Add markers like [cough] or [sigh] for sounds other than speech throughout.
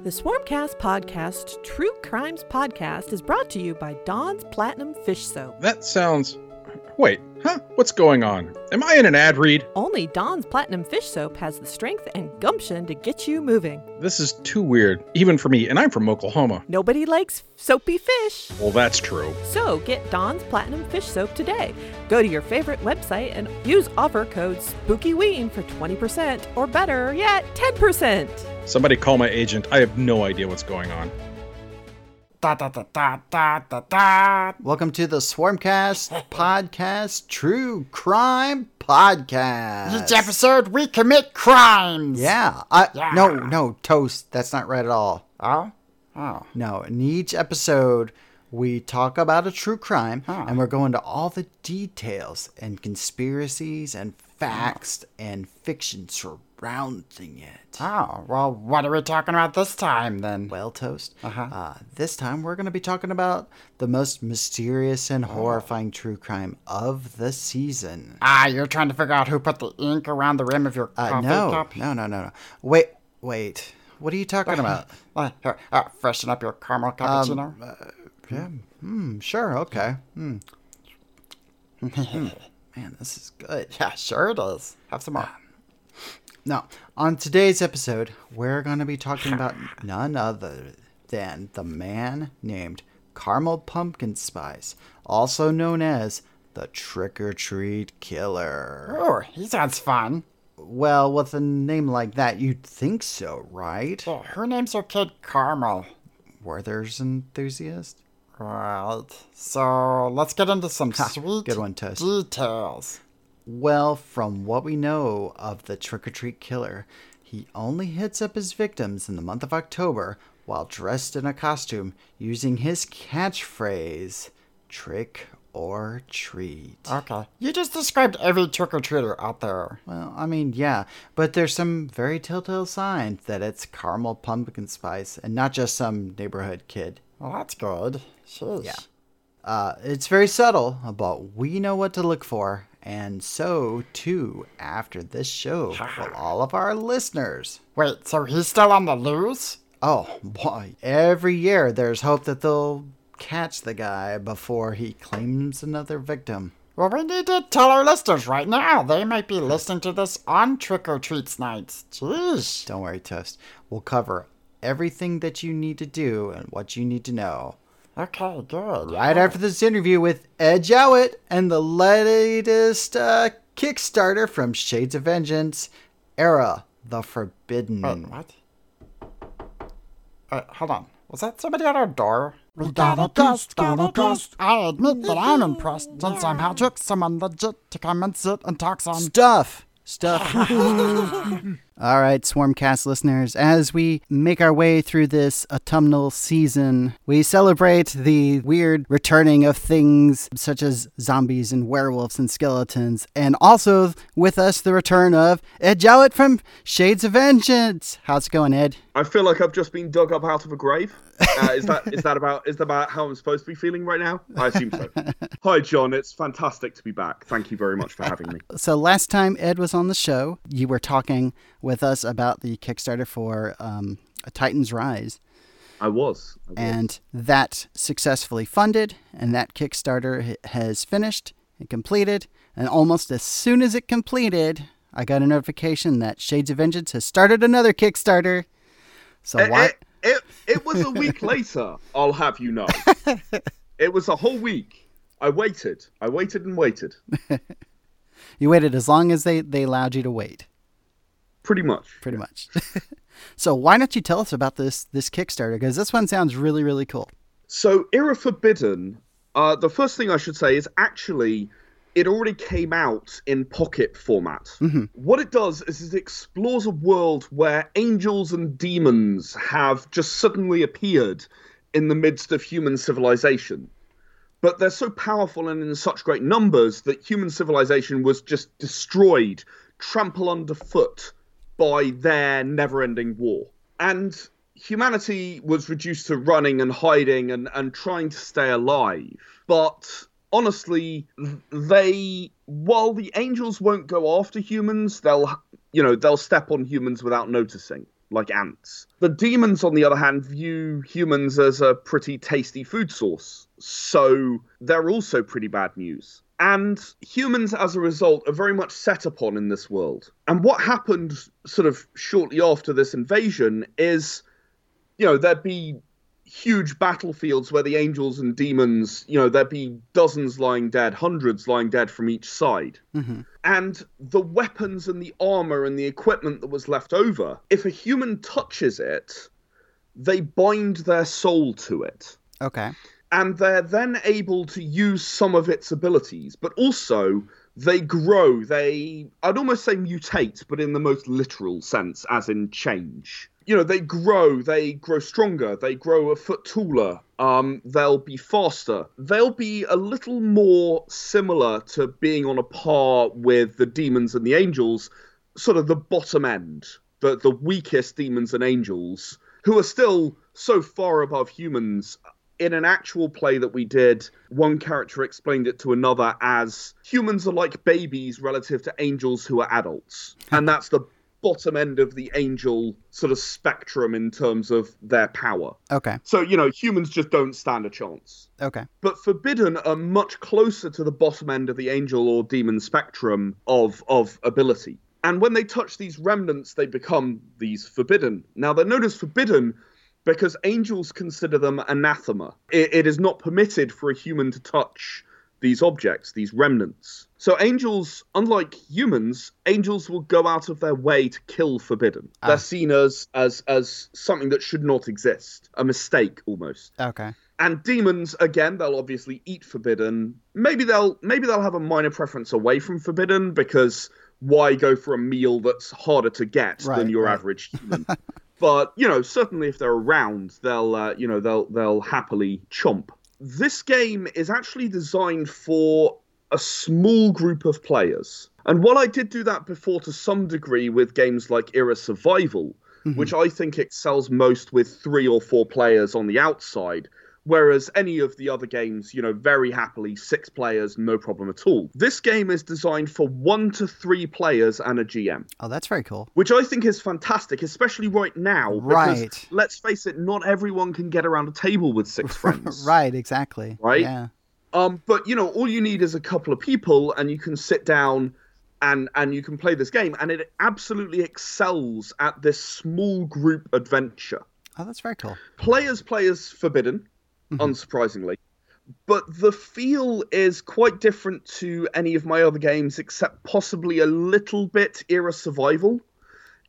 The Swarmcast Podcast, True Crimes Podcast, is brought to you by Dawn's Platinum Fish Soap. That sounds. Wait, huh? What's going on? Am I in an ad read? Only Dawn's Platinum Fish Soap has the strength and gumption to get you moving. This is too weird, even for me, and I'm from Oklahoma. Nobody likes soapy fish. Well, that's true. So get Dawn's Platinum Fish Soap today. Go to your favorite website and use offer code SPOOKYWEEN for 20% or better yet, 10%. Somebody call my agent. I have no idea what's going on. Da, da, da. Welcome to the Swarmcast Podcast True Crime Podcast. Each episode, we commit crimes. Yeah. I, Yeah. No, no, Toast. That's not right at all. Oh? Oh. No. In each episode, we talk about a true crime Huh. and we're going to all the details and conspiracies and facts and fiction surrounding it. Oh, well, what are we talking about this time then? Well, Toast, Uh-huh. uh, this time we're going to be talking about the most mysterious Oh. and horrifying true crime of the season. Ah, you're trying to figure out who put the ink around the rim of your Uh, coffee no, cup? no, no, no, no. Wait, wait. What are you talking about? [laughs] Uh, here, uh, freshen up your caramel Um, cappuccino. yeah. Hmm. Sure. Okay. Hmm. Hmm. [laughs] Man, this is good. yeah, sure it is. Have some more. Now, on today's episode, we're going to be talking about [laughs] none other than the man named Caramel Pumpkin Spice, also known as the Trick or Treat Killer. Oh, he sounds fun. Well, with a name like that, you'd think so, right? Who names her kid Caramel? Werther's enthusiast? Right. So, let's get into some sweet good one, Toast. details. Well, from what we know of the trick or treat killer, he only hits up his victims in the month of October while dressed in a costume using his catchphrase, trick or treat. Okay. You just described every trick or treater out there. Well, I mean, yeah, but there's some very telltale signs that it's caramel pumpkin spice and not just some neighborhood kid. Well, that's good. Sheesh. Yeah. Uh, it's very subtle, but we know what to look for, and so too after this show will all of our listeners. Wait, so he's still on the loose? Oh boy! Every year there's hope that they'll catch the guy before he claims another victim. Well, we need to tell our listeners right now. They might be listening to this on Trick or Treats nights. Jeez. Don't worry, Toast. We'll cover everything that you need to do and what you need to know Okay, good. right after this interview with Ed Jowett and the latest uh, Kickstarter from Shades of Vengeance, Era the Forbidden. Wait, what? Uh, hold on. Was that somebody at our door? We got a guest, got a guest. I admit that I'm impressed since somehow took someone legit to come and sit and talk some. Stuff. Stuff. [laughs] [laughs] All right, Swarmcast listeners, as we make our way through this autumnal season, we celebrate the weird returning of things such as zombies and werewolves and skeletons, and also with us the return of Ed Jowett from Shades of Vengeance. How's it going, Ed? I feel like I've just been dug up out of a grave. Uh, is that is that about is that about how I'm supposed to be feeling right now? I assume so. [laughs] Hi, John. It's fantastic to be back. Thank you very much for having me. So last time Ed was on the show, you were talking with us about the Kickstarter for um, Titan's Rise. I was. I was. and that successfully funded and that kickstarter has finished and completed and almost as soon as it completed i got a notification that shades of vengeance has started another kickstarter so it, why it, it, it was a week [laughs] later. I'll have you know. [laughs] It was a whole week. I waited. I waited and waited. [laughs] you waited as long as they, they allowed you to wait Pretty much. pretty much [laughs] so why don't you tell us about this this kickstarter because this one sounds really really cool So, Era Forbidden, uh, the first thing I should say is actually it already came out in pocket format. What it does is it explores a world where angels and demons have just suddenly appeared in the midst of human civilization. But they're so powerful and in such great numbers that human civilization was just destroyed, trampled underfoot by their never ending war. And humanity was reduced to running and hiding and, and trying to stay alive. But honestly, they, while the angels won't go after humans, they'll, you know, they'll step on humans without noticing. like ants. The demons, on the other hand, view humans as a pretty tasty food source, so they're also pretty bad news. And humans, as a result, are very much set upon in this world. And what happened sort of shortly after this invasion is, you know, there'd be huge battlefields where the angels and demons, you know, there'd be dozens lying dead, hundreds lying dead from each side. Mm-hmm. And the weapons and the armor and the equipment that was left over, if a human touches it, they bind their soul to it. Okay. And they're then able to use some of its abilities, but also they grow. They, I'd almost say mutate, but in the most literal sense, as in change you know they grow they grow stronger they grow a foot taller um, they'll be faster they'll be a little more similar to being on a par with the demons and the angels sort of the bottom end the the weakest demons and angels who are still so far above humans in an actual play that we did, one character explained it to another as humans are like babies relative to angels who are adults. And that's the bottom end of the angel sort of spectrum in terms of their power. Okay. So, you know, humans just don't stand a chance. Okay. But Forbidden are much closer to the bottom end of the angel or demon spectrum of of ability. And when they touch these remnants, they become these forbidden. Now they're known as forbidden because angels consider them anathema. it, it is not permitted for a human to touch these objects, these remnants. So angels, unlike humans, angels will go out of their way to kill forbidden. Ah. They're seen as as as something that should not exist, a mistake almost. Okay. And demons, again, they'll obviously eat forbidden. Maybe they'll maybe they'll have a minor preference away from forbidden because why go for a meal that's harder to get Right, than your right. average human? [laughs] but you know, certainly if they're around, they'll uh, you know they'll they'll happily chomp. This game is actually designed for a small group of players. And while I did do that before to some degree with games like Era Survival, which I think excels most with three or four players on the outside, whereas any of the other games, you know, very happily six players, no problem at all. This game is designed for one to three players and a GM Oh, that's very cool. which I think is fantastic, especially right now. Because, Right. Let's face it, not everyone can get around a table with six [laughs] friends. right. Exactly. Right? Yeah. Um, but you know, all you need is a couple of people, and you can sit down and and you can play this game, and it absolutely excels at this small group adventure. Oh, that's very cool. Players play forbidden, Mm-hmm. unsurprisingly. But the feel is quite different to any of my other games, except possibly a little bit era survival,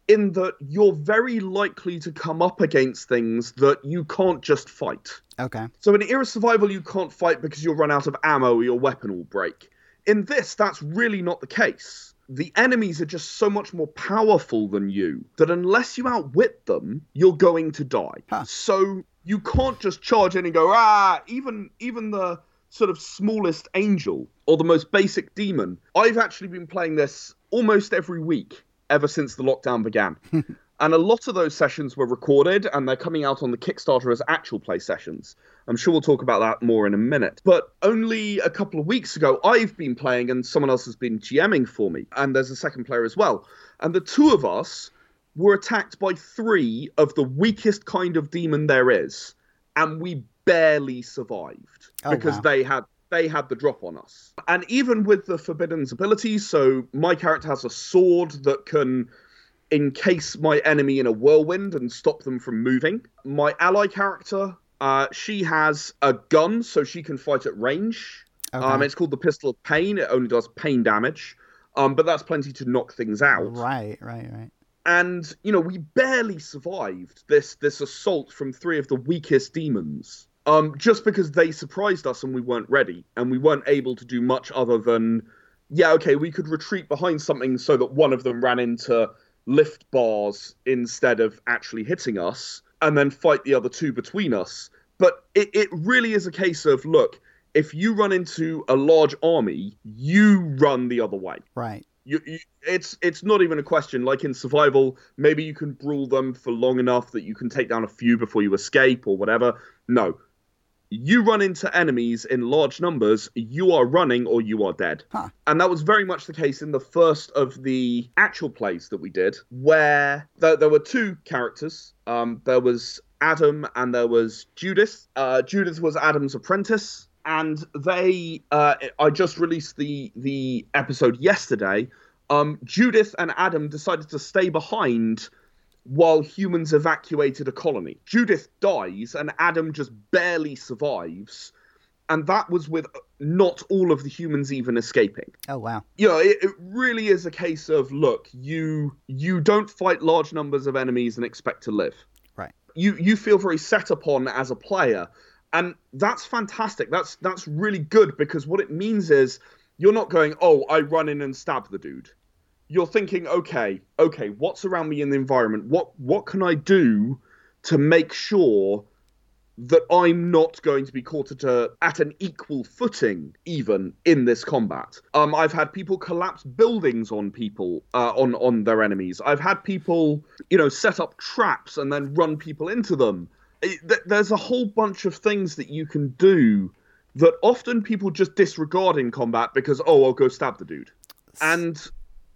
in that you're very likely to come up against things that you can't just fight. Okay. So in era survival, you can't fight because you'll run out of ammo or your weapon will break. In this, that's really not the case. The enemies are just so much more powerful than you that unless you outwit them, you're going to die. Huh. So you can't just charge in and go ah. Even even the sort of smallest angel or the most basic demon. I've actually been playing this almost every week ever since the lockdown began. [laughs] And a lot of those sessions were recorded and they're coming out on the Kickstarter as actual play sessions. I'm sure we'll talk about that more in a minute. But only a couple of weeks ago, I've been playing and someone else has been GMing for me. And there's a second player as well. And the two of us were attacked by three of the weakest kind of demon there is. And we barely survived Oh, because wow. they had they had the drop on us. And even with the Forbidden's abilities, so my character has a sword that can encase my enemy in a whirlwind and stop them from moving. My ally character, uh, she has a gun, so she can fight at range. Okay. Um, it's called the Pistol of Pain. It only does pain damage, um, but that's plenty to knock things out. right. Right. Right. And you know, we barely survived this this assault from three of the weakest demons. Um, just because they surprised us and we weren't ready, and we weren't able to do much other than, yeah, okay, we could retreat behind something so that one of them ran into lift bars instead of actually hitting us, and then fight the other two between us. But it, it really is a case of look, if you run into a large army, you run the other way Right. you, you, it's it's not even a question. Like in survival, maybe you can brawl them for long enough that you can take down a few before you escape or whatever. No, you run into enemies in large numbers, you are running or you are dead. Huh. And that was very much the case in the first of the actual plays that we did, where there, there were two characters. Um, there was Adam and there was Judith. Uh, Judith was Adam's apprentice, and they. Uh, I just released the the episode yesterday. Um, Judith and Adam decided to stay behind while humans evacuated a colony. Judith dies, and Adam just barely survives. And that was with not all of the humans even escaping. Oh wow. You know, it, it really is a case of look, you you don't fight large numbers of enemies and expect to live. Right. You you feel very set upon as a player, and that's fantastic. That's that's really good because what it means is you're not going, oh, I run in and stab the dude you're thinking, okay, okay, what's around me in the environment? What what can I do to make sure that I'm not going to be caught at a at an equal footing even in this combat? Um, I've had people collapse buildings on people uh, on on their enemies. I've had people, you know, set up traps and then run people into them. It, th- there's a whole bunch of things that you can do that often people just disregard in combat because oh, I'll go stab the dude. And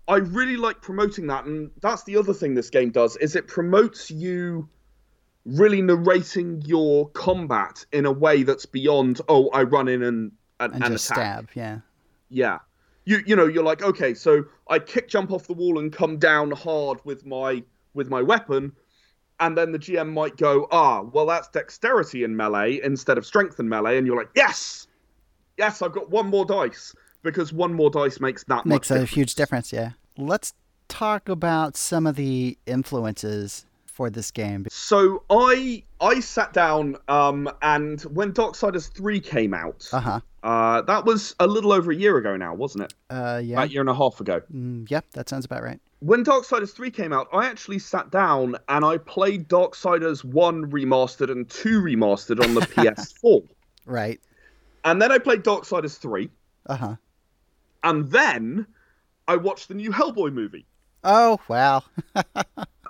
I really like promoting that, and that's the other thing this game does is it promotes you really narrating your combat in a way that's beyond oh I run in and and, And and attack. stab, yeah. Yeah. You you know, you're like, okay, so I kick jump off the wall and come down hard with my with my weapon, and then the GM might go, ah, well that's dexterity in melee instead of strength in melee, and you're like, yes! Yes, I've got one more dice. Because one more dice makes that Makes a difference. huge difference, yeah. Let's talk about some of the influences for this game. So I I sat down um and when Darksiders 3 came out, Uh-huh. uh that was a little over a year ago now, wasn't it? Uh yeah. About a year and a half ago. Mm, yep, that sounds about right. when Darksiders 3 came out, I actually sat down and I played Darksiders 1 remastered and 2 remastered on the [laughs] PS4. Right. And then I played Darksiders 3, Uh-huh. and then I watched the new Hellboy movie. Oh, wow. [laughs]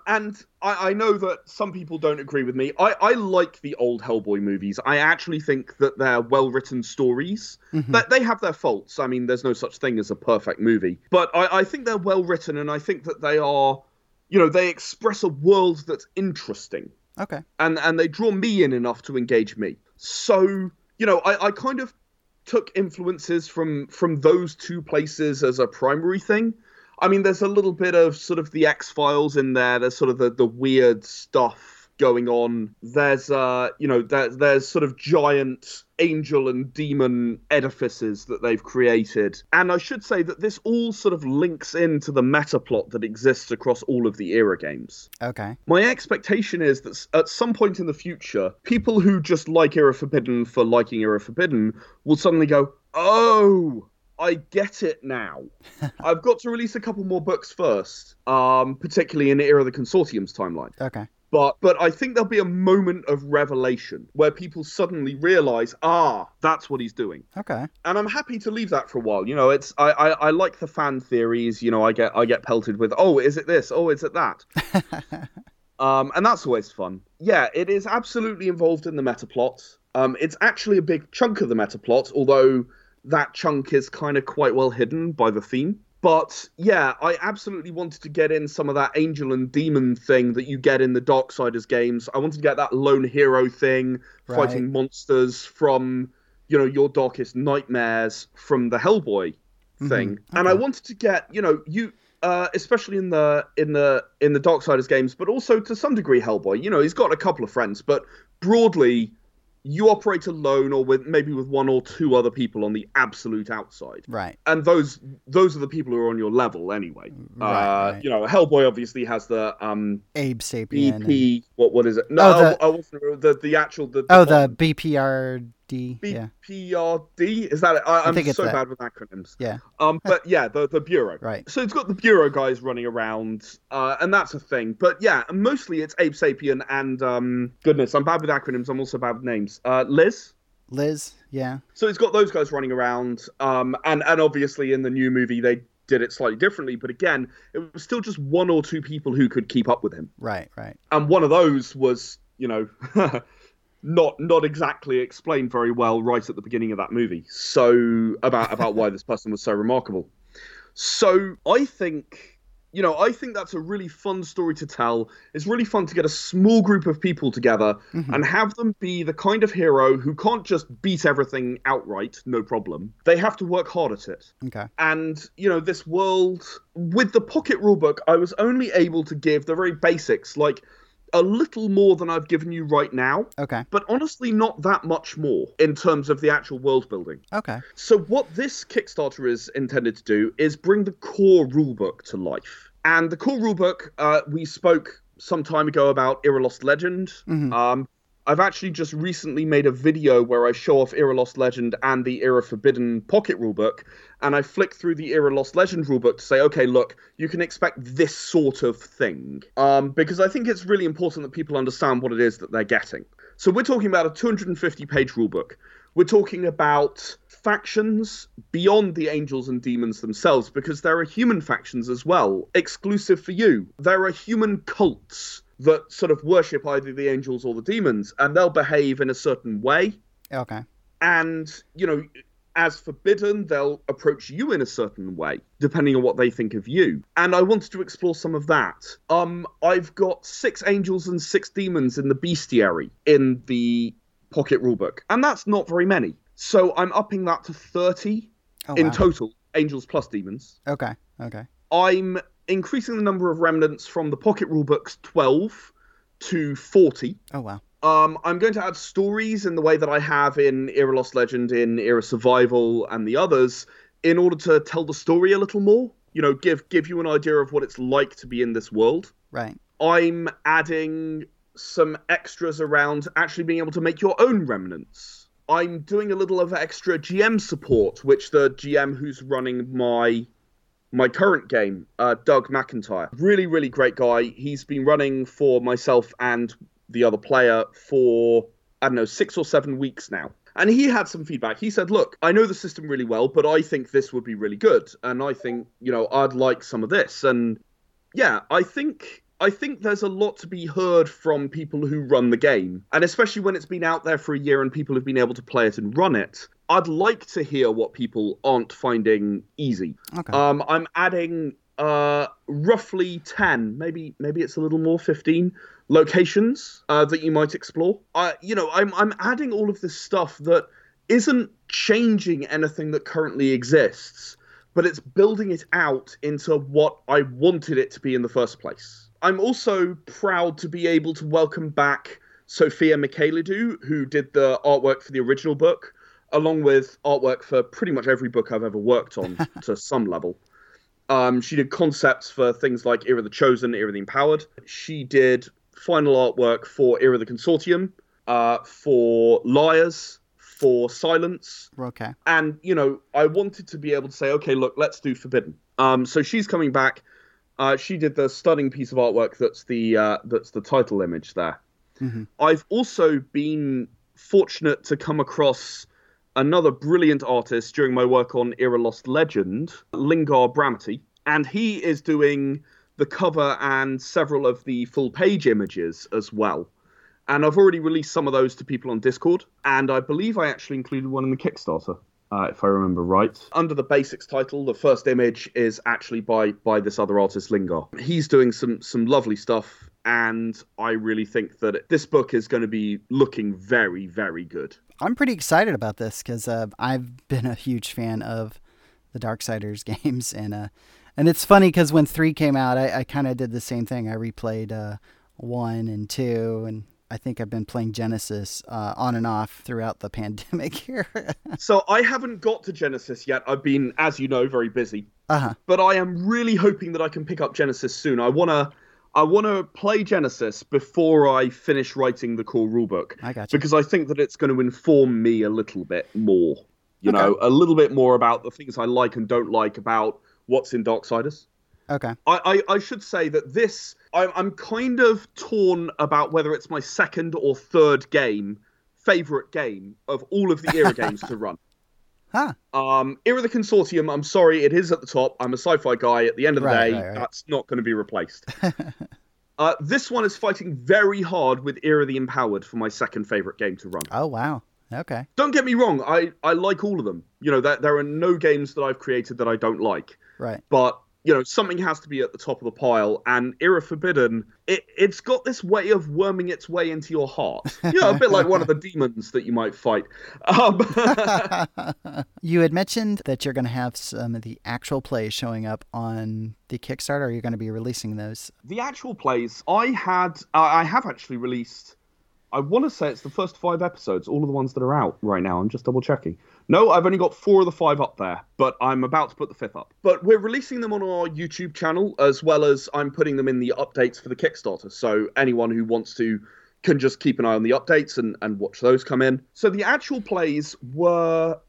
And I, I know that some people don't agree with me. I, I like the old Hellboy movies. I actually think that they're well written stories. Mhm. That they have their faults. I mean, there's no such thing as a perfect movie. But I, I think they're well written, and I think that they are, you know, they express a world that's interesting. Okay. and and they draw me in enough to engage me. So you know, I, I kind of took influences from from those two places as a primary thing. I mean, there's a little bit of sort of the X Files in there. There's sort of the the weird stuff going on. There's uh, you know, there, there's sort of giant angel and demon edifices that they've created. And I should say that this all sort of links into the meta plot that exists across all of the era games. Okay. My expectation is that at some point in the future, people who just like Era Forbidden for liking Era Forbidden will suddenly go, "Oh, I get it now." [laughs] I've got to release a couple more books first, um, particularly in the Era of the Consortium's timeline. Okay. But but I think there'll be a moment of revelation where people suddenly realize, ah, that's what he's doing Okay. and I'm happy to leave that for a while. You know, it's I, I, I like the fan theories. You know, I get I get pelted with, oh, is it this? Oh, is it that? [laughs] um, and that's always fun. Yeah, it is absolutely involved in the meta plot. Um, it's actually a big chunk of the meta plot, although that chunk is kind of quite well hidden by the theme. But yeah, I absolutely wanted to get in some of that angel and demon thing that you get in the Darksiders games. I wanted to get that lone hero thing, fighting monsters from you know your darkest nightmares from the Hellboy thing, Mhm, and I wanted to get you know you uh, especially in the in the in the Darksiders games, but also to some degree Hellboy. You know he's got a couple of friends, but broadly you operate alone or with maybe with one or two other people on the absolute outside Right. and those those are the people who are on your level anyway. Right, uh, right. You know, Hellboy obviously has the um Abe Sapien. and- BP. What what is it? No, Oh, the- I wasn't the the actual the, Oh, the BPRD. yeah. Is that it? I, I'm think so that. bad with acronyms. Yeah. Um, [laughs] but yeah, the the bureau. Right. So it's got the bureau guys running around, uh, and that's a thing. But yeah, mostly it's Abe Sapien and um, goodness, I'm bad with acronyms. I'm also bad with names. Uh, Liz. Liz. Yeah. So it's got those guys running around, um, and and obviously in the new movie they did it slightly differently. But again, it was still just one or two people who could keep up with him, Right. Right. and one of those was you know [laughs] not not exactly explained very well right at the beginning of that movie. So about about why this person was so remarkable. So I think you know, I think that's a really fun story to tell. It's really fun to get a small group of people together mm-hmm. and have them be the kind of hero who can't just beat everything outright, no problem. They have to work hard at it. Okay. And, you know, this world, with the pocket rulebook, I was only able to give the very basics, like a little more than I've given you right now. Okay. But honestly, not that much more in terms of the actual world building. Okay. So, what this Kickstarter is intended to do is bring the core rulebook to life. And the core rulebook, uh, we spoke some time ago about Era Lost Legend. Mm-hmm. Um, I've actually just recently made a video where I show off Era Lost Legend and the Era Forbidden Pocket Rulebook, and I flick through the Era Lost Legend rulebook to say, okay, look, you can expect this sort of thing. Um, because I think it's really important that people understand what it is that they're getting. So we're talking about a 250 page rulebook. We're talking about factions beyond the angels and demons themselves, because there are human factions as well, exclusive for you. There are human cults that sort of worship either the angels or the demons, and they'll behave in a certain way. Okay. And, you know, as forbidden, they'll approach you in a certain way, depending on what they think of you. And I wanted to explore some of that. Um, I've got six angels and six demons in the bestiary in the pocket rulebook, and that's not very many. So I'm upping that to 30 oh, in wow. total, angels plus demons. Okay, okay. I'm increasing the number of remnants from the pocket rulebooks 12 to 40. Oh, wow. Um, I'm going to add stories in the way that I have in Era Lost Legend, in Era Survival, and the others, in order to tell the story a little more. You know, give give you an idea of what it's like to be in this world. Right. I'm adding some extras around actually being able to make your own remnants. I'm doing a little of extra GM support, which the GM who's running my my current game, uh, Doug McIntyre. Really, really great guy. He's been running for myself and the other player for, I don't know, six or seven weeks now. And he had some feedback. He said, Look, I know the system really well, but I think this would be really good. And I think, you know, I'd like some of this. And yeah, I think I think there's a lot to be heard from people who run the game, and especially when it's been out there for a year and people have been able to play it and run it. I'd like to hear what people aren't finding easy. Okay. Um, I'm adding uh, roughly 10, maybe maybe it's a little more, 15 locations uh, that you might explore. Uh, you know, I'm I'm adding all of this stuff that isn't changing anything that currently exists, but it's building it out into what I wanted it to be in the first place. I'm also proud to be able to welcome back Sophia Michailidou, who did the artwork for the original book, along with artwork for pretty much every book I've ever worked on [laughs] to some level. Um, she did concepts for things like Era the Chosen, Era the Empowered. She did final artwork for Era the Consortium, uh, for Liars, for Silence. Okay. And, you know, I wanted to be able to say, okay, look, let's do Forbidden. Um, so she's coming back uh, she did the stunning piece of artwork that's the uh, that's the title image there. Mm-hmm. I've also been fortunate to come across another brilliant artist during my work on Era Lost Legend, Lingar Bramity, and he is doing the cover and several of the full page images as well. And I've already released some of those to people on Discord, and I believe I actually included one in the Kickstarter uh, if I remember right. Under the basics title, the first image is actually by by this other artist, Lingar. He's doing some some lovely stuff, and I really think that this book is going to be looking very very good. I'm pretty excited about this because uh, I've been a huge fan of the Darksiders [laughs] games, and uh, and it's funny because when three came out, I, I kind of did the same thing. I replayed uh, one and two, and I think I've been playing Genesis uh, on and off throughout the [laughs] pandemic here. [laughs] so I haven't got to Genesis yet. I've been, as you know, very busy. Uh-huh. But I am really hoping that I can pick up Genesis soon. I wanna, I wanna play Genesis before I finish writing the core rulebook. I got you. Because I think that it's going to inform me a little bit more. You okay. know, a little bit more about the things I like and don't like about what's in Darksiders. Okay. I, I, I should say that this I'm I'm kind of torn about whether it's my second or third game favorite game of all of the era games to [laughs] run. Huh. Um, Era the Consortium, I'm sorry, it is at the top. I'm a sci-fi guy. At the end of the right, day, right, right. that's not going to be replaced. [laughs] Uh, this one is fighting very hard with Era the Empowered for my second favorite game to run. Oh wow. Okay. Don't get me wrong, I, I like all of them. You know, there, there are no games that I've created that I don't like. Right. But, you know, something has to be at the top of the pile, and Era Forbidden, it, it's got this way of worming its way into your heart. You know, a bit like one of the [laughs] demons that you might fight. Um, [laughs] You had mentioned that you're going to have some of the actual plays showing up on the Kickstarter. Or you're going to be releasing those. the actual plays, I had, uh, I have actually released. I want to say it's the first five episodes, all of the ones that are out right now. I'm just double checking. No, I've only got four of the five up there, but I'm about to put the fifth up. But we're releasing them on our YouTube channel as well as I'm putting them in the updates for the Kickstarter. So anyone who wants to can just keep an eye on the updates and, and watch those come in. So the actual plays were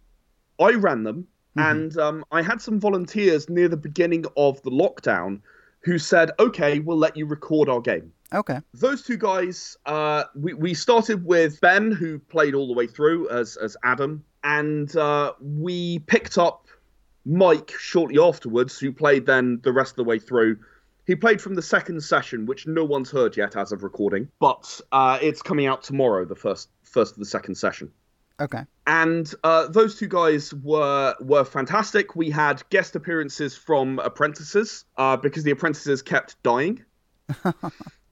I ran them, and um, I had some volunteers near the beginning of the lockdown who said, "Okay, we'll let you record our game." Okay. Those two guys, uh, we we started with Ben, who played all the way through as as Adam, and uh, we picked up Mike shortly afterwards, who played then the rest of the way through. He played from the second session, which no one's heard yet as of recording, but uh, it's coming out tomorrow, the first first of the second session Okay. and uh, those two guys were were fantastic. We had guest appearances from apprentices uh, because the apprentices kept dying, [laughs]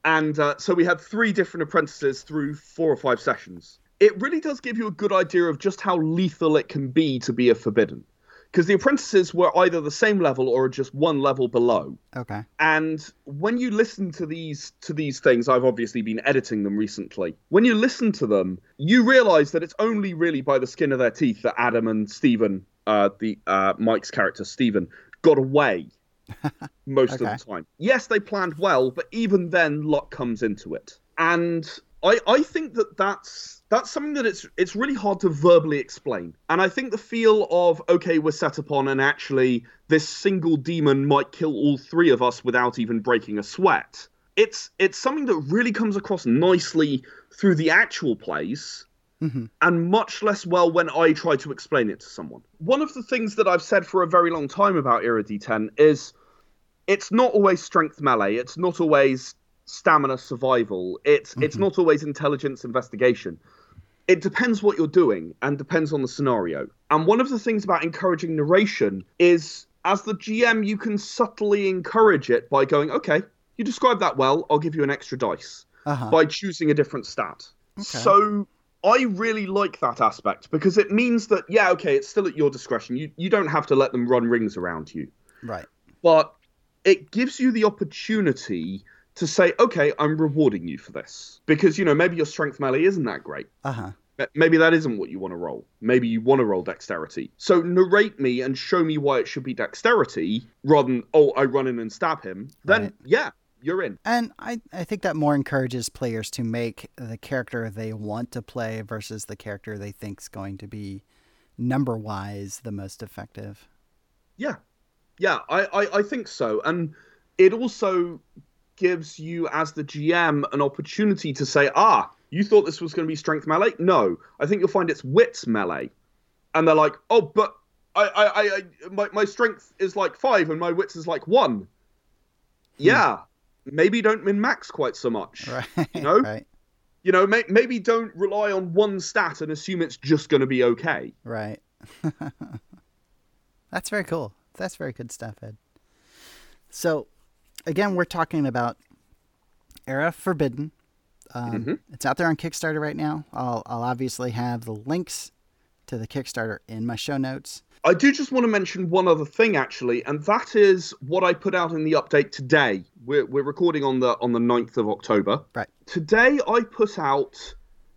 and uh, so we had three different apprentices through four or five sessions. It really does give you a good idea of just how lethal it can be to be a forbidden, because the apprentices were either the same level or just one level below. Okay. And when you listen to these to these things, I've obviously been editing them recently. When you listen to them, you realise that it's only really by the skin of their teeth that Adam and Stephen, uh, the uh, Mike's character Stephen, got away [laughs] most Okay. of the time. Yes, they planned well, but even then, luck comes into it. And I I think that that's that's something that it's it's really hard to verbally explain. And I think the feel of okay, we're set upon, and actually this single demon might kill all three of us without even breaking a sweat. It's it's something that really comes across nicely through the actual plays mm-hmm. and much less well when I try to explain it to someone. One of the things that I've said for a very long time about Era D10 is it's not always strength melee, it's not always stamina survival, it's it's not always intelligence investigation. It depends what you're doing and depends on the scenario. And one of the things about encouraging narration is as the GM you can subtly encourage it by going, "Okay, you described that well, I'll give you an extra dice." Uh-huh. by choosing a different stat. So I really like that aspect because it means that yeah, okay, it's still at your discretion. You you don't have to let them run rings around you, Right. but it gives you the opportunity to say, okay, I'm rewarding you for this because you know maybe your strength melee isn't that great. Uh-huh. Maybe that isn't what you want to roll. Maybe you want to roll dexterity. So narrate me and show me why it should be dexterity rather than oh I run in and stab him. Then Right. yeah, you're in. And I, I think that more encourages players to make the character they want to play versus the character they think's going to be number wise the most effective. Yeah, yeah, I, I, I think so, and it also gives you as the GM an opportunity to say, ah, you thought this was going to be strength melee? No, I think you'll find it's wits melee, and they're like, oh, but I, I, I, my, my strength is like five and my wits is like one. Yeah, maybe don't min max quite so much. Right. You know? [laughs] Right. You know, may, maybe don't rely on one stat and assume it's just going to be okay. Right. [laughs] That's very cool. That's very good stuff, Ed. So, again, we're talking about Era Forbidden. Um, It's out there on Kickstarter right now. I'll, I'll obviously have the links to the Kickstarter in my show notes. I do just want to mention one other thing actually, and that is what I put out in the update today. We're, we're recording on the on the 9th of October. Right. Today I put out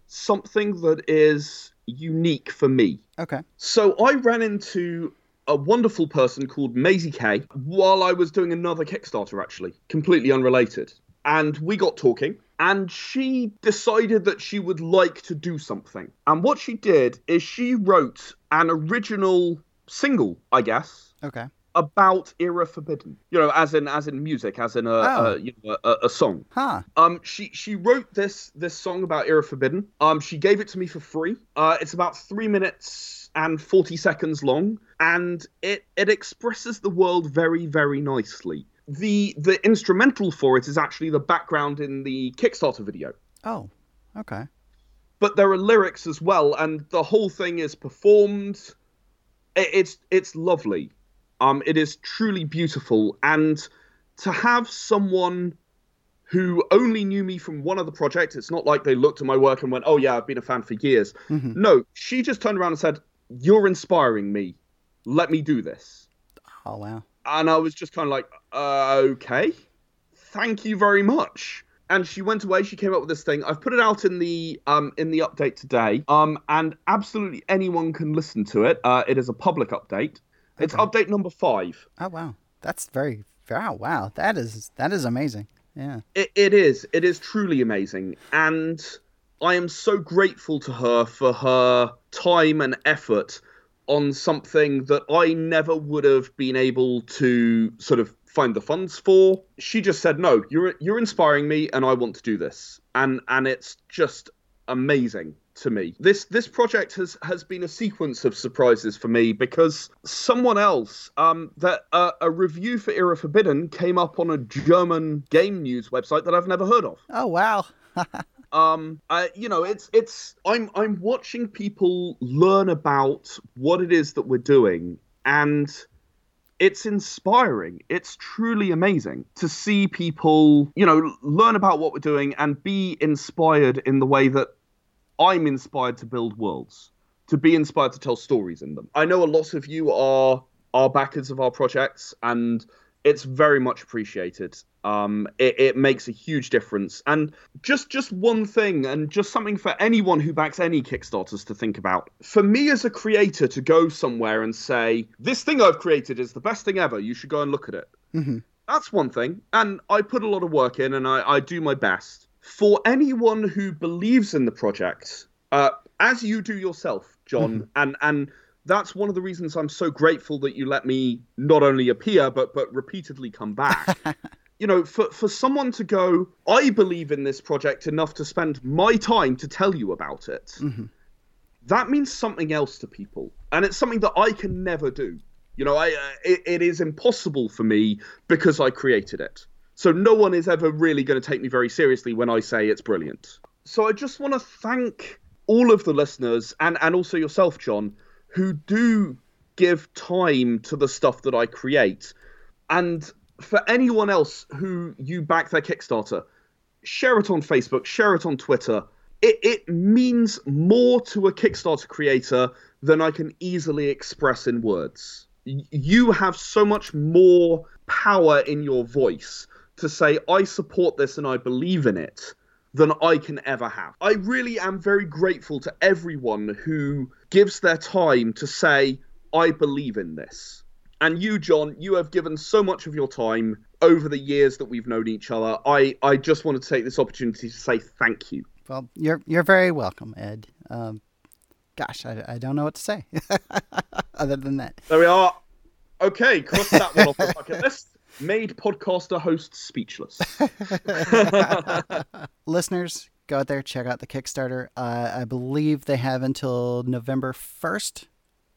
something that is unique for me. Okay. So I ran into a wonderful person called Maisie K while I was doing another Kickstarter, actually, completely unrelated. And we got talking, and she decided that she would like to do something. And what she did is she wrote an original single, I guess, Okay. about Era Forbidden. You know, as in as in music, as in a, Oh. a you know a, a song. Huh. Um, she she wrote this this song about Era Forbidden. Um, she gave it to me for free. Uh, it's about three minutes and forty seconds long, and it it expresses the world very very nicely. the the instrumental for it is actually the background in the Kickstarter video. Oh, okay. But there are lyrics as well, and the whole thing is performed. I- It's it's lovely. Um, it is truly beautiful, and to have someone who only knew me from one other project, it's not like they looked at my work and went, "Oh yeah, I've been a fan for years." Mhm. No, she just turned around and said, "You're inspiring me. Let me do this." Oh wow. and I was just kind of like, uh, okay, thank you very much. And she went away. She came up with this thing. I've put it out in the um in the update today. Um, and absolutely anyone can listen to it. Uh, it is a public update. It's update number five. Oh wow. That's very wow wow. That is that is amazing. Yeah. It, it is. It is truly amazing, and I am so grateful to her for her time and effort on something that I never would have been able to sort of find the funds for. She just said, "No, you're you're inspiring me, and I want to do this," and and it's just amazing to me. This this project has has been a sequence of surprises for me because someone else um that uh, a review for Era Forbidden came up on a German game news website that I've never heard of. Oh wow. [laughs] Um I you know it's it's I'm I'm watching people learn about what it is that we're doing and it's inspiring. It's truly amazing to see people, you know, learn about what we're doing and be inspired in the way that I'm inspired to build worlds, to be inspired to tell stories in them. I know a lot of you are are backers of our projects, and it's very much appreciated. Um, it, it makes a huge difference, and just just one thing, and just something for anyone who backs any Kickstarters to think about. For me as a creator to go somewhere and say, "This thing I've created is the best thing ever. You should go and look at it." hmm that's one thing and i put a lot of work in and i, I do my best for anyone who believes in the project uh, as you do yourself john and and that's one of the reasons i'm so grateful that you let me not only appear but but repeatedly come back. [laughs] You know for for someone to go i believe in this project enough to spend my time to tell you about it Mhm. that means something else to people. And it's something that i can never do. You know i uh, it, it is impossible for me because i created it. So no one is ever really going to take me very seriously when i say it's brilliant. So i just want to thank all of the listeners and and also yourself john who do give time to the stuff that i create and for anyone else who you back their kickstarter share it on Facebook, share it on Twitter. It, it means more to a Kickstarter creator than I can easily express in words. You have so much more power in your voice to say, I support this and I believe in it than I can ever have. I really am very grateful to everyone who gives their time to say, I believe in this. And you, John, you have given so much of your time over the years that we've known each other. I, I just want to take this opportunity to say thank you. Well, you're you're very welcome, Ed. Um, gosh, I, I don't know what to say [laughs] other than that. There we are. Okay, cross that one off the bucket [laughs] list. Made podcaster hosts speechless. [laughs] [laughs] Listeners, go out there, check out the Kickstarter. Uh, I believe they have until November first.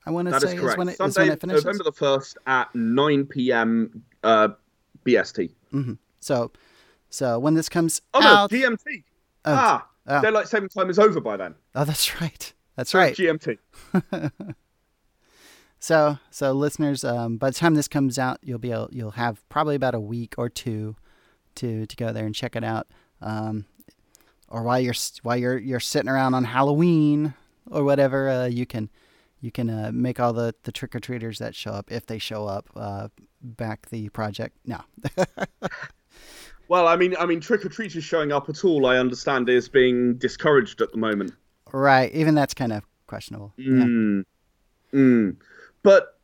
I want to say is correct. when it, is Sunday, when it finishes. November the 1st at 9 p.m. Uh, BST. So, so when this comes Oh, no, out, GMT. Oh, ah, oh. daylight saving time is over by then. oh, that's right. That's So right. GMT. [laughs] So, so listeners, um, by the time this comes out, you'll be able, you'll have probably about a week or two to to go there and check it out. Um, or while you're while you're you're sitting around on Halloween or whatever, uh, you can you can uh, make all the the trick or treaters that show up if they show up uh, back the project. No, [laughs] Well, I mean, I mean, trick or treaters showing up at all, I understand, is being discouraged at the moment. right? Even that's kind of questionable. Yeah. Mm. But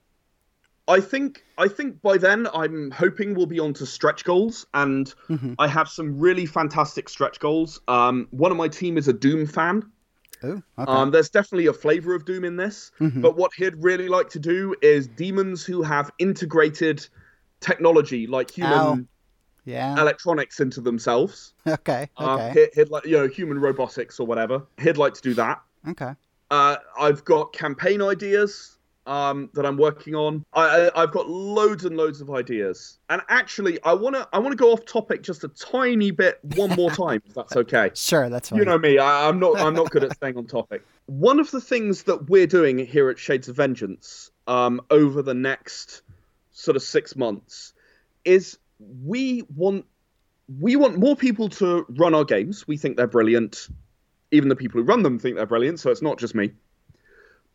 I think I think by then I'm hoping we'll be on to stretch goals, and Mhm. I have some really fantastic stretch goals. Um, one of my team is a Doom fan. Ooh, okay. Um, there's definitely a flavor of Doom in this, Mhm. but what he'd really like to do is demons who have integrated technology like human Ow. yeah. electronics into themselves. [laughs] Okay. Um, Okay. he'd, he'd like you know human robotics or whatever. He'd like to do that. okay. Uh, I've got campaign ideas um, that I'm working on. I, I, I've got loads and loads of ideas, and actually, I wanna I wanna go off topic just a tiny bit one more [laughs] time, if that's okay. Sure, that's fine. You know me, I, I'm not I'm not good at [laughs] staying on topic. One of the things that we're doing here at Shades of Vengeance um, over the next sort of six months is we want we want more people to run our games. We think they're brilliant. Even the people who run them think they're brilliant, so it's not just me.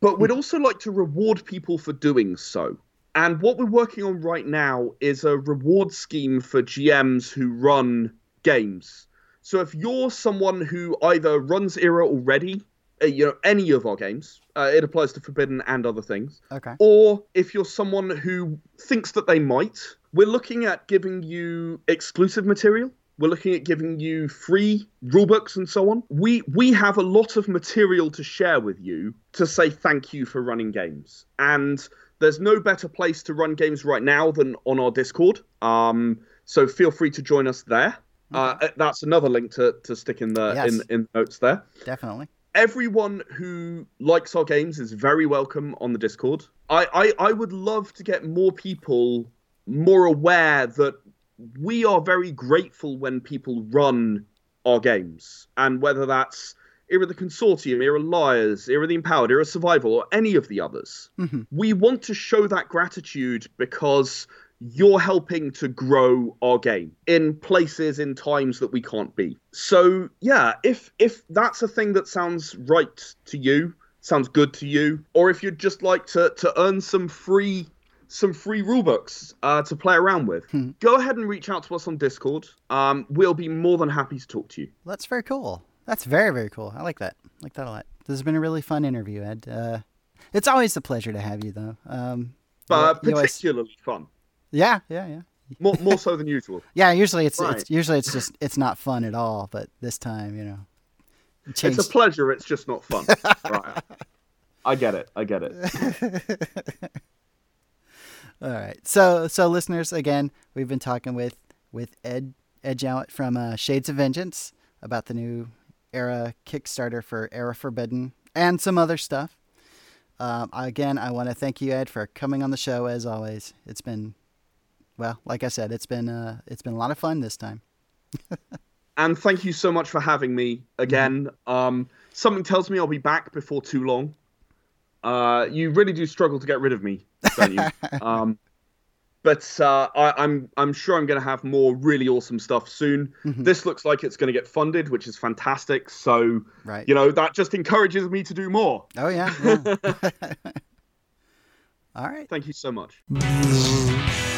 But we'd also like to reward people for doing so. And what we're working on right now is a reward scheme for GMs who run games. So if you're someone who either runs Era already, uh, you know, any of our games, uh, it applies to Forbidden and other things, Okay. or if you're someone who thinks that they might, we're looking at giving you exclusive material. We're looking at giving you free rulebooks and so on. We we have a lot of material to share with you to say thank you for running games. And there's no better place to run games right now than on our Discord. Um, so feel free to join us there. Uh, that's another link to, to stick in the Yes. in, in the notes there Definitely. everyone who likes our games is very welcome on the Discord. I, I, I would love to get more people more aware that we are very grateful when people run our games. And whether that's Era the Consortium, Era Lyres, Era the Empowered, Era Survival, or any of the others, mm-hmm. we want to show that gratitude because you're helping to grow our game in places in times that we can't be so yeah if if that's a thing that sounds right to you sounds good to you or if you'd just like to to earn some free some free rulebooks uh, to play around with go ahead and reach out to us on discord um, we'll be more than happy to talk to you That's very cool. That's very very cool. I like that. I like that a lot. This has been a really fun interview, Ed. Uh, it's always a pleasure to have you, though. Um, but you always- particularly fun yeah, yeah, yeah. more, more so [laughs] than usual Yeah, usually it's, Right. it's usually it's just it's not fun at all, but this time, you know, you it's a pleasure it's just not fun [laughs] right i get it i get it [laughs] all right. So so listeners, again, we've been talking with with Ed Ed Jowett from uh, Shades of Vengeance about the new Era Kickstarter for Era Forbidden and some other stuff. Um, again, I want to thank you, Ed, for coming on the show as always. It's been, well, like I said, it's been uh, it's been a lot of fun this time. [laughs] and thank you so much for having me again. Um, something tells me I'll be back before too long. Uh, you really do struggle to get rid of me, don't you? [laughs] um, but uh, I, I'm I'm sure I'm going to have more really awesome stuff soon. This looks like it's going to get funded, which is fantastic. So Right. you know that just encourages me to do more. Oh yeah. yeah. [laughs] [laughs] All right. Thank you so much.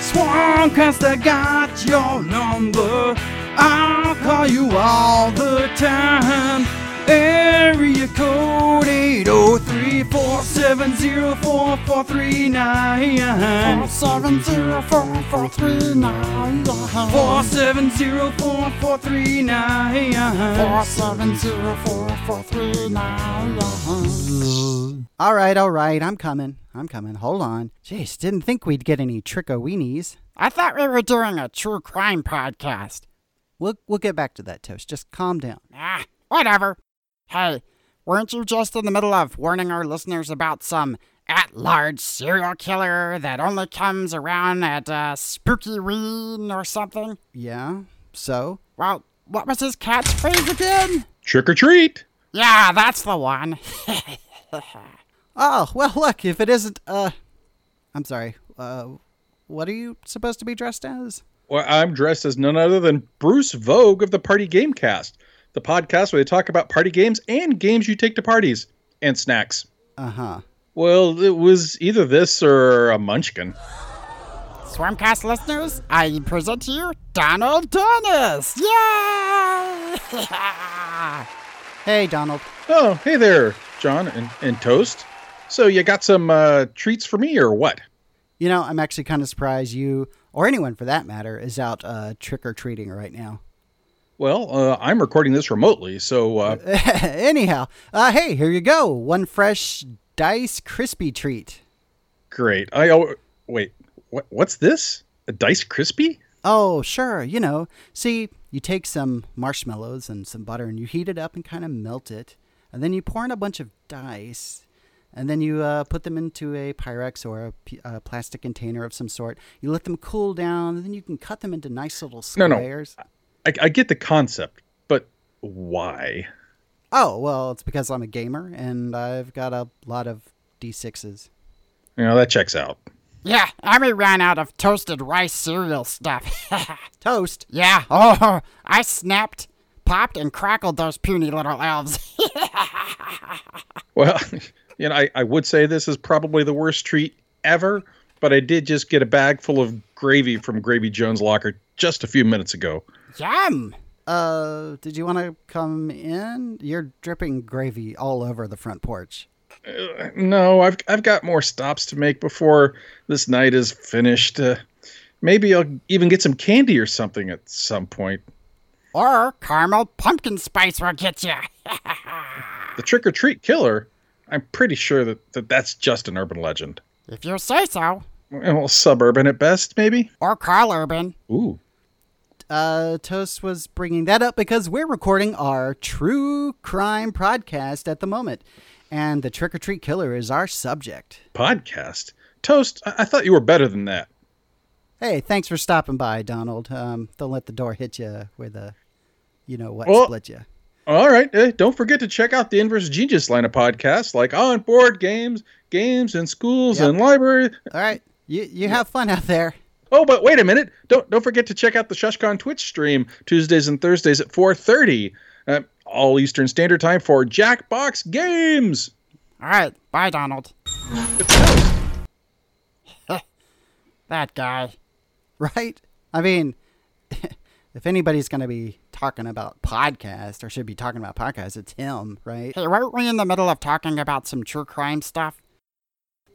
Swarmcast, I got your number. I'll call you all the time. Area code 803 470 4439. Seven zero four four three nine. 470 4439. Four seven zero four four three nine. All right, all right. I'm coming. I'm coming. Hold on. Jeez, didn't think we'd get any tricko weenies. I thought we were doing a true crime podcast. We'll we'll get back to that, Toast. Just calm down. Ah, whatever. Hey, weren't you just in the middle of warning our listeners about some at-large serial killer that only comes around at uh, spooky ween or something? Yeah. So Well, what was his catchphrase again? Trick or treat. Yeah, that's the one. [laughs] Oh, well, look, if it isn't, uh, I'm sorry, uh, what are you supposed to be dressed as? Well, I'm dressed as none other than Bruce Vogue of the Party Gamecast, the podcast where they talk about party games and games you take to parties and snacks. Uh huh. Well, it was either this or a munchkin. Swarmcast listeners, I present to you Donald Dennis. Yay! [laughs] Hey, Donald. Oh, hey there, John and, and Toast. So you got some uh, treats for me or what? You know, I'm actually kind of surprised you, or anyone for that matter, is out uh, trick or treating right now. Well, uh, I'm recording this remotely, so uh, [laughs] Anyhow, uh, hey, here you go. One fresh dice crispy treat. great. I oh, wait. What? What's this? A dice crispy? Oh, sure. You know, see, you take some marshmallows and some butter and you heat it up and kind of melt it. And then you pour in a bunch of dice. And then you uh, put them into a Pyrex or a, p- a plastic container of some sort. You let them cool down, and then you can cut them into nice little No, no. Squares. I, I get the concept, but why? Oh, well, it's because I'm a gamer and I've got a lot of D6s. You know, that checks out. Yeah, and we ran out of toasted rice cereal stuff. [laughs] Toast. yeah, oh, I snapped, popped, and crackled those puny little elves. [laughs] Well, [laughs] you know, I, I would say this is probably the worst treat ever, but I did just get a bag full of gravy from Gravy Jones' locker just a few minutes ago. Yum! Uh, did you want to come in? You're dripping gravy all over the front porch. No, I've I've got more stops to make before this night is finished. Uh, maybe I'll even get some candy or something at some point. Or caramel pumpkin spice will get you. [laughs] The trick or treat killer. I'm pretty sure that, that that's just an urban legend. If you say so. Well, suburban at best, maybe. Or Karl Urban. Ooh, Uh, Toast was bringing that up because we're recording our true crime podcast at the moment, and the trick or treat killer is our subject. podcast. Toast. I, I thought you were better than that. Hey, thanks for stopping by, Donald. Um, don't let the door hit you with a, you know what, Well- split you. All right. eh, don't forget to check out the Inverse Genius line of podcasts, like on board games, games in schools Yep. and library. All right, you you have fun out there. Oh, but wait a minute! Don't don't forget to check out the ShushCon Twitch stream Tuesdays and Thursdays at 4:30, uh, all Eastern Standard Time for Jackbox Games. All right, bye, Donald. [laughs] that guy. right? I mean, [laughs] if anybody's going to be talking about podcast or should be talking about podcast, it's him, right? Hey, weren't we in the middle of talking about some true crime stuff?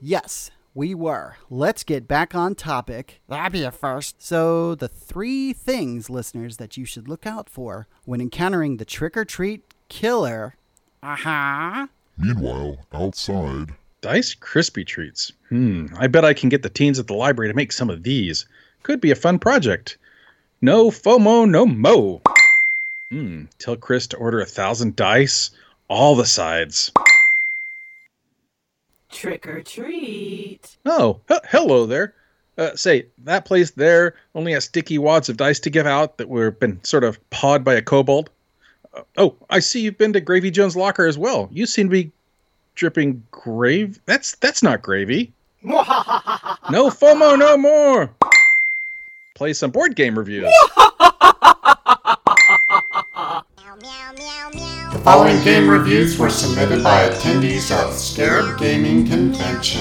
Yes, we were. Let's get back on topic. That'd be a first. So, the three things, listeners, that you should look out for when encountering the trick or treat killer. Uh huh. Meanwhile, outside, Dice Crispy Treats. Hmm. I bet I can get the teens at the library to make some of these. Could be a fun project. No FOMO, no mo. Hmm. Tell Chris to order a thousand dice, all the sides. Trick or treat. Oh, he- hello there. Uh, say, that place there only has sticky wads of dice to give out that were been sort of pawed by a kobold. Uh, oh, I see you've been to Gravy Jones' locker as well. You seem to be dripping grave. That's that's not gravy. [laughs] no FOMO, no more. Play some board game reviews. [laughs] following game reviews were submitted by attendees of SCARAB Gaming Convention.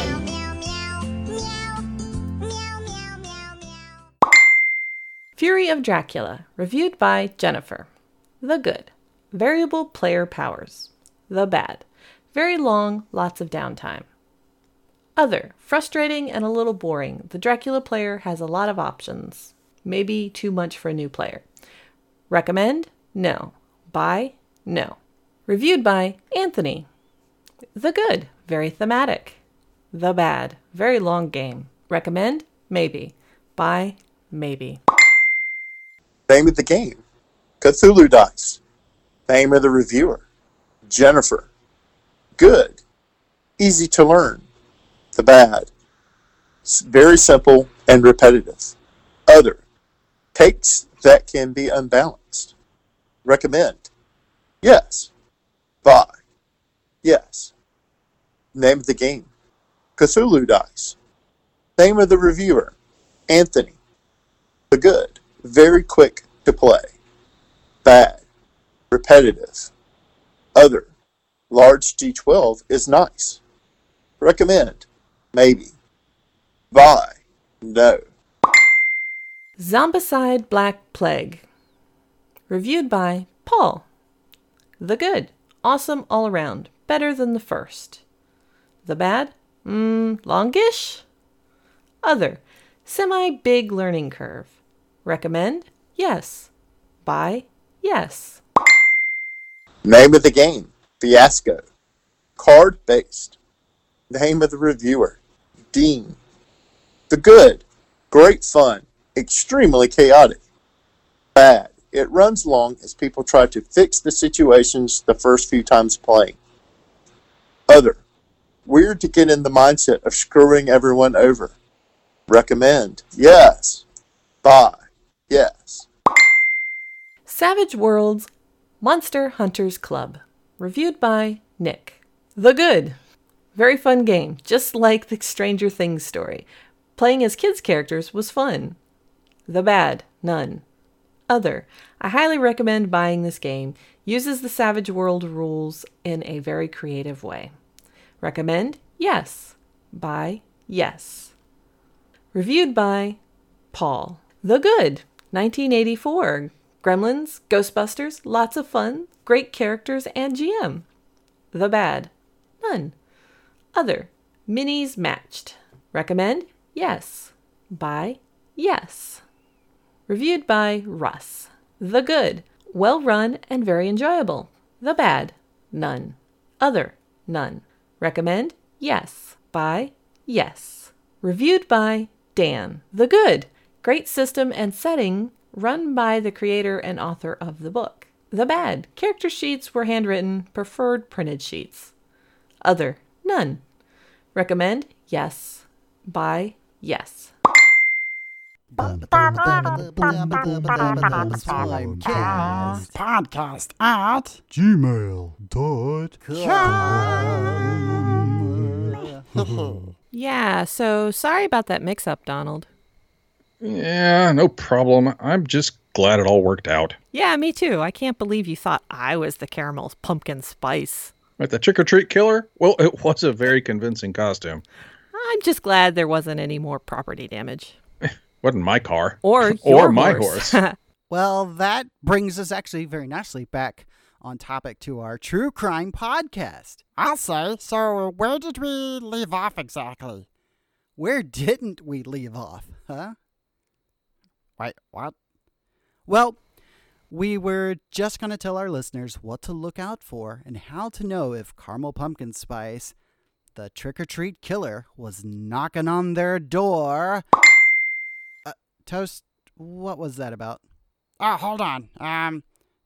Fury of Dracula, reviewed by Jennifer. The good. Variable player powers. The bad. Very long, lots of downtime. Other. Frustrating and a little boring. The Dracula player has a lot of options. Maybe too much for a new player. Recommend? No. Buy? No. Reviewed by Anthony. The good. Very thematic. The bad. Very long game. Recommend? Maybe. Buy? Maybe. Name of the game Cthulhu Dice. Name of the reviewer Jennifer. Good. Easy to learn. The bad. Very simple and repetitive. Other. Takes that can be unbalanced. Recommend. Yes. Buy. Yes. Name of the game Cthulhu Dice. Name of the reviewer Anthony. The good. Very quick to play. Bad. Repetitive. Other. Large D12 is nice. Recommend. Maybe. Buy. No. Zombicide Black Plague. Reviewed by Paul. The good. Awesome all around. Better than the first. The bad? Mmm, longish? Other. Semi big learning curve. Recommend? Yes. Buy? Yes. Name of the game Fiasco. Card based. Name of the reviewer Dean. The good. Great fun. Extremely chaotic. Bad. It runs long as people try to fix the situations the first few times playing. Other. Weird to get in the mindset of screwing everyone over. Recommend. Yes. Buy. Yes. Savage Worlds Monster Hunters Club. Reviewed by Nick. The Good. Very fun game, just like the Stranger Things story. Playing as kids' characters was fun. The Bad. None. Other. I highly recommend buying this game. Uses the Savage World rules in a very creative way. Recommend? Yes. Buy? Yes. Reviewed by Paul. The Good. 1984. Gremlins, Ghostbusters, lots of fun, great characters, and GM. The Bad. None. Other. Minis matched. Recommend? Yes. Buy? Yes. Reviewed by Russ. The Good. Well run and very enjoyable. The Bad. None. Other. None. Recommend? Yes. Buy? Yes. Reviewed by Dan. The Good. Great system and setting run by the creator and author of the book. The Bad. Character sheets were handwritten, preferred printed sheets. Other. None. Recommend? Yes. Buy? Yes. Podcast at gmail.com. [laughs] Yeah, so sorry about that mix up, Donald. Yeah, no problem. I'm just glad it all worked out. Yeah, me too. I can't believe you thought I was the caramel pumpkin spice. Like the trick or treat killer? Well, it was a very convincing costume. I'm just glad there wasn't any more property damage. Wasn't my car. Or [laughs] or my horse. horse. [laughs] Well, that brings us actually very nicely back on topic to our true crime podcast. I'll say. So, where did we leave off exactly? Where didn't we leave off, huh? Wait, what? Well, we were just going to tell our listeners what to look out for and how to know if caramel pumpkin spice, the trick or treat killer, was knocking on their door. Toast, what was that about? Oh, hold on. Um,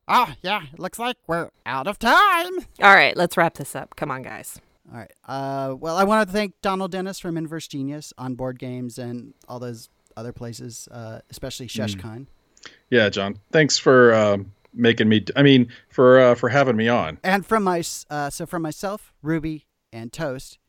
oh, yeah, looks like we're out of time. All right, let's wrap this up. Come on, guys. All right. Uh, well, I want to thank Donald Dennis from Inverse Genius on board games and all those other places, uh, especially ShushCon. Yeah, John. Thanks for um, making me. I mean, for uh, for having me on. And from my uh, so from myself, Ruby, and Toast,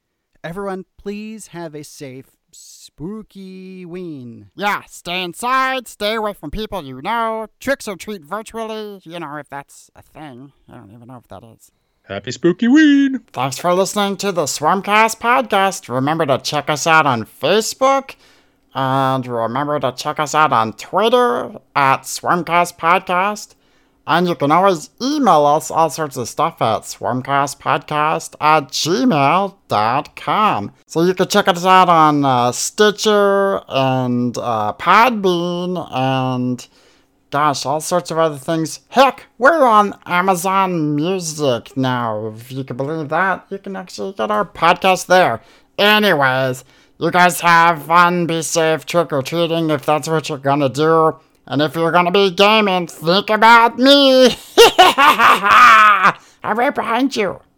everyone, please have a safe, spooky ween. Yeah, stay inside, stay away from people you know, tricks or treat virtually, you know, if that's a thing. I don't even know if that is. Happy spooky ween. Thanks for listening to the Swarmcast podcast. Remember to check us out on Facebook. And remember to check us out on Twitter at Swarmcast Podcast. And you can always email us all sorts of stuff at swarmcastpodcast at gmail.com. So you can check us out on uh, Stitcher and uh, Podbean and gosh, all sorts of other things. Heck, we're on Amazon Music now. If you can believe that, you can actually get our podcast there. Anyways, you guys have fun, be safe, trick or treating if that's what you're gonna do. And if you're gonna be gaming, think about me. I'm right behind you.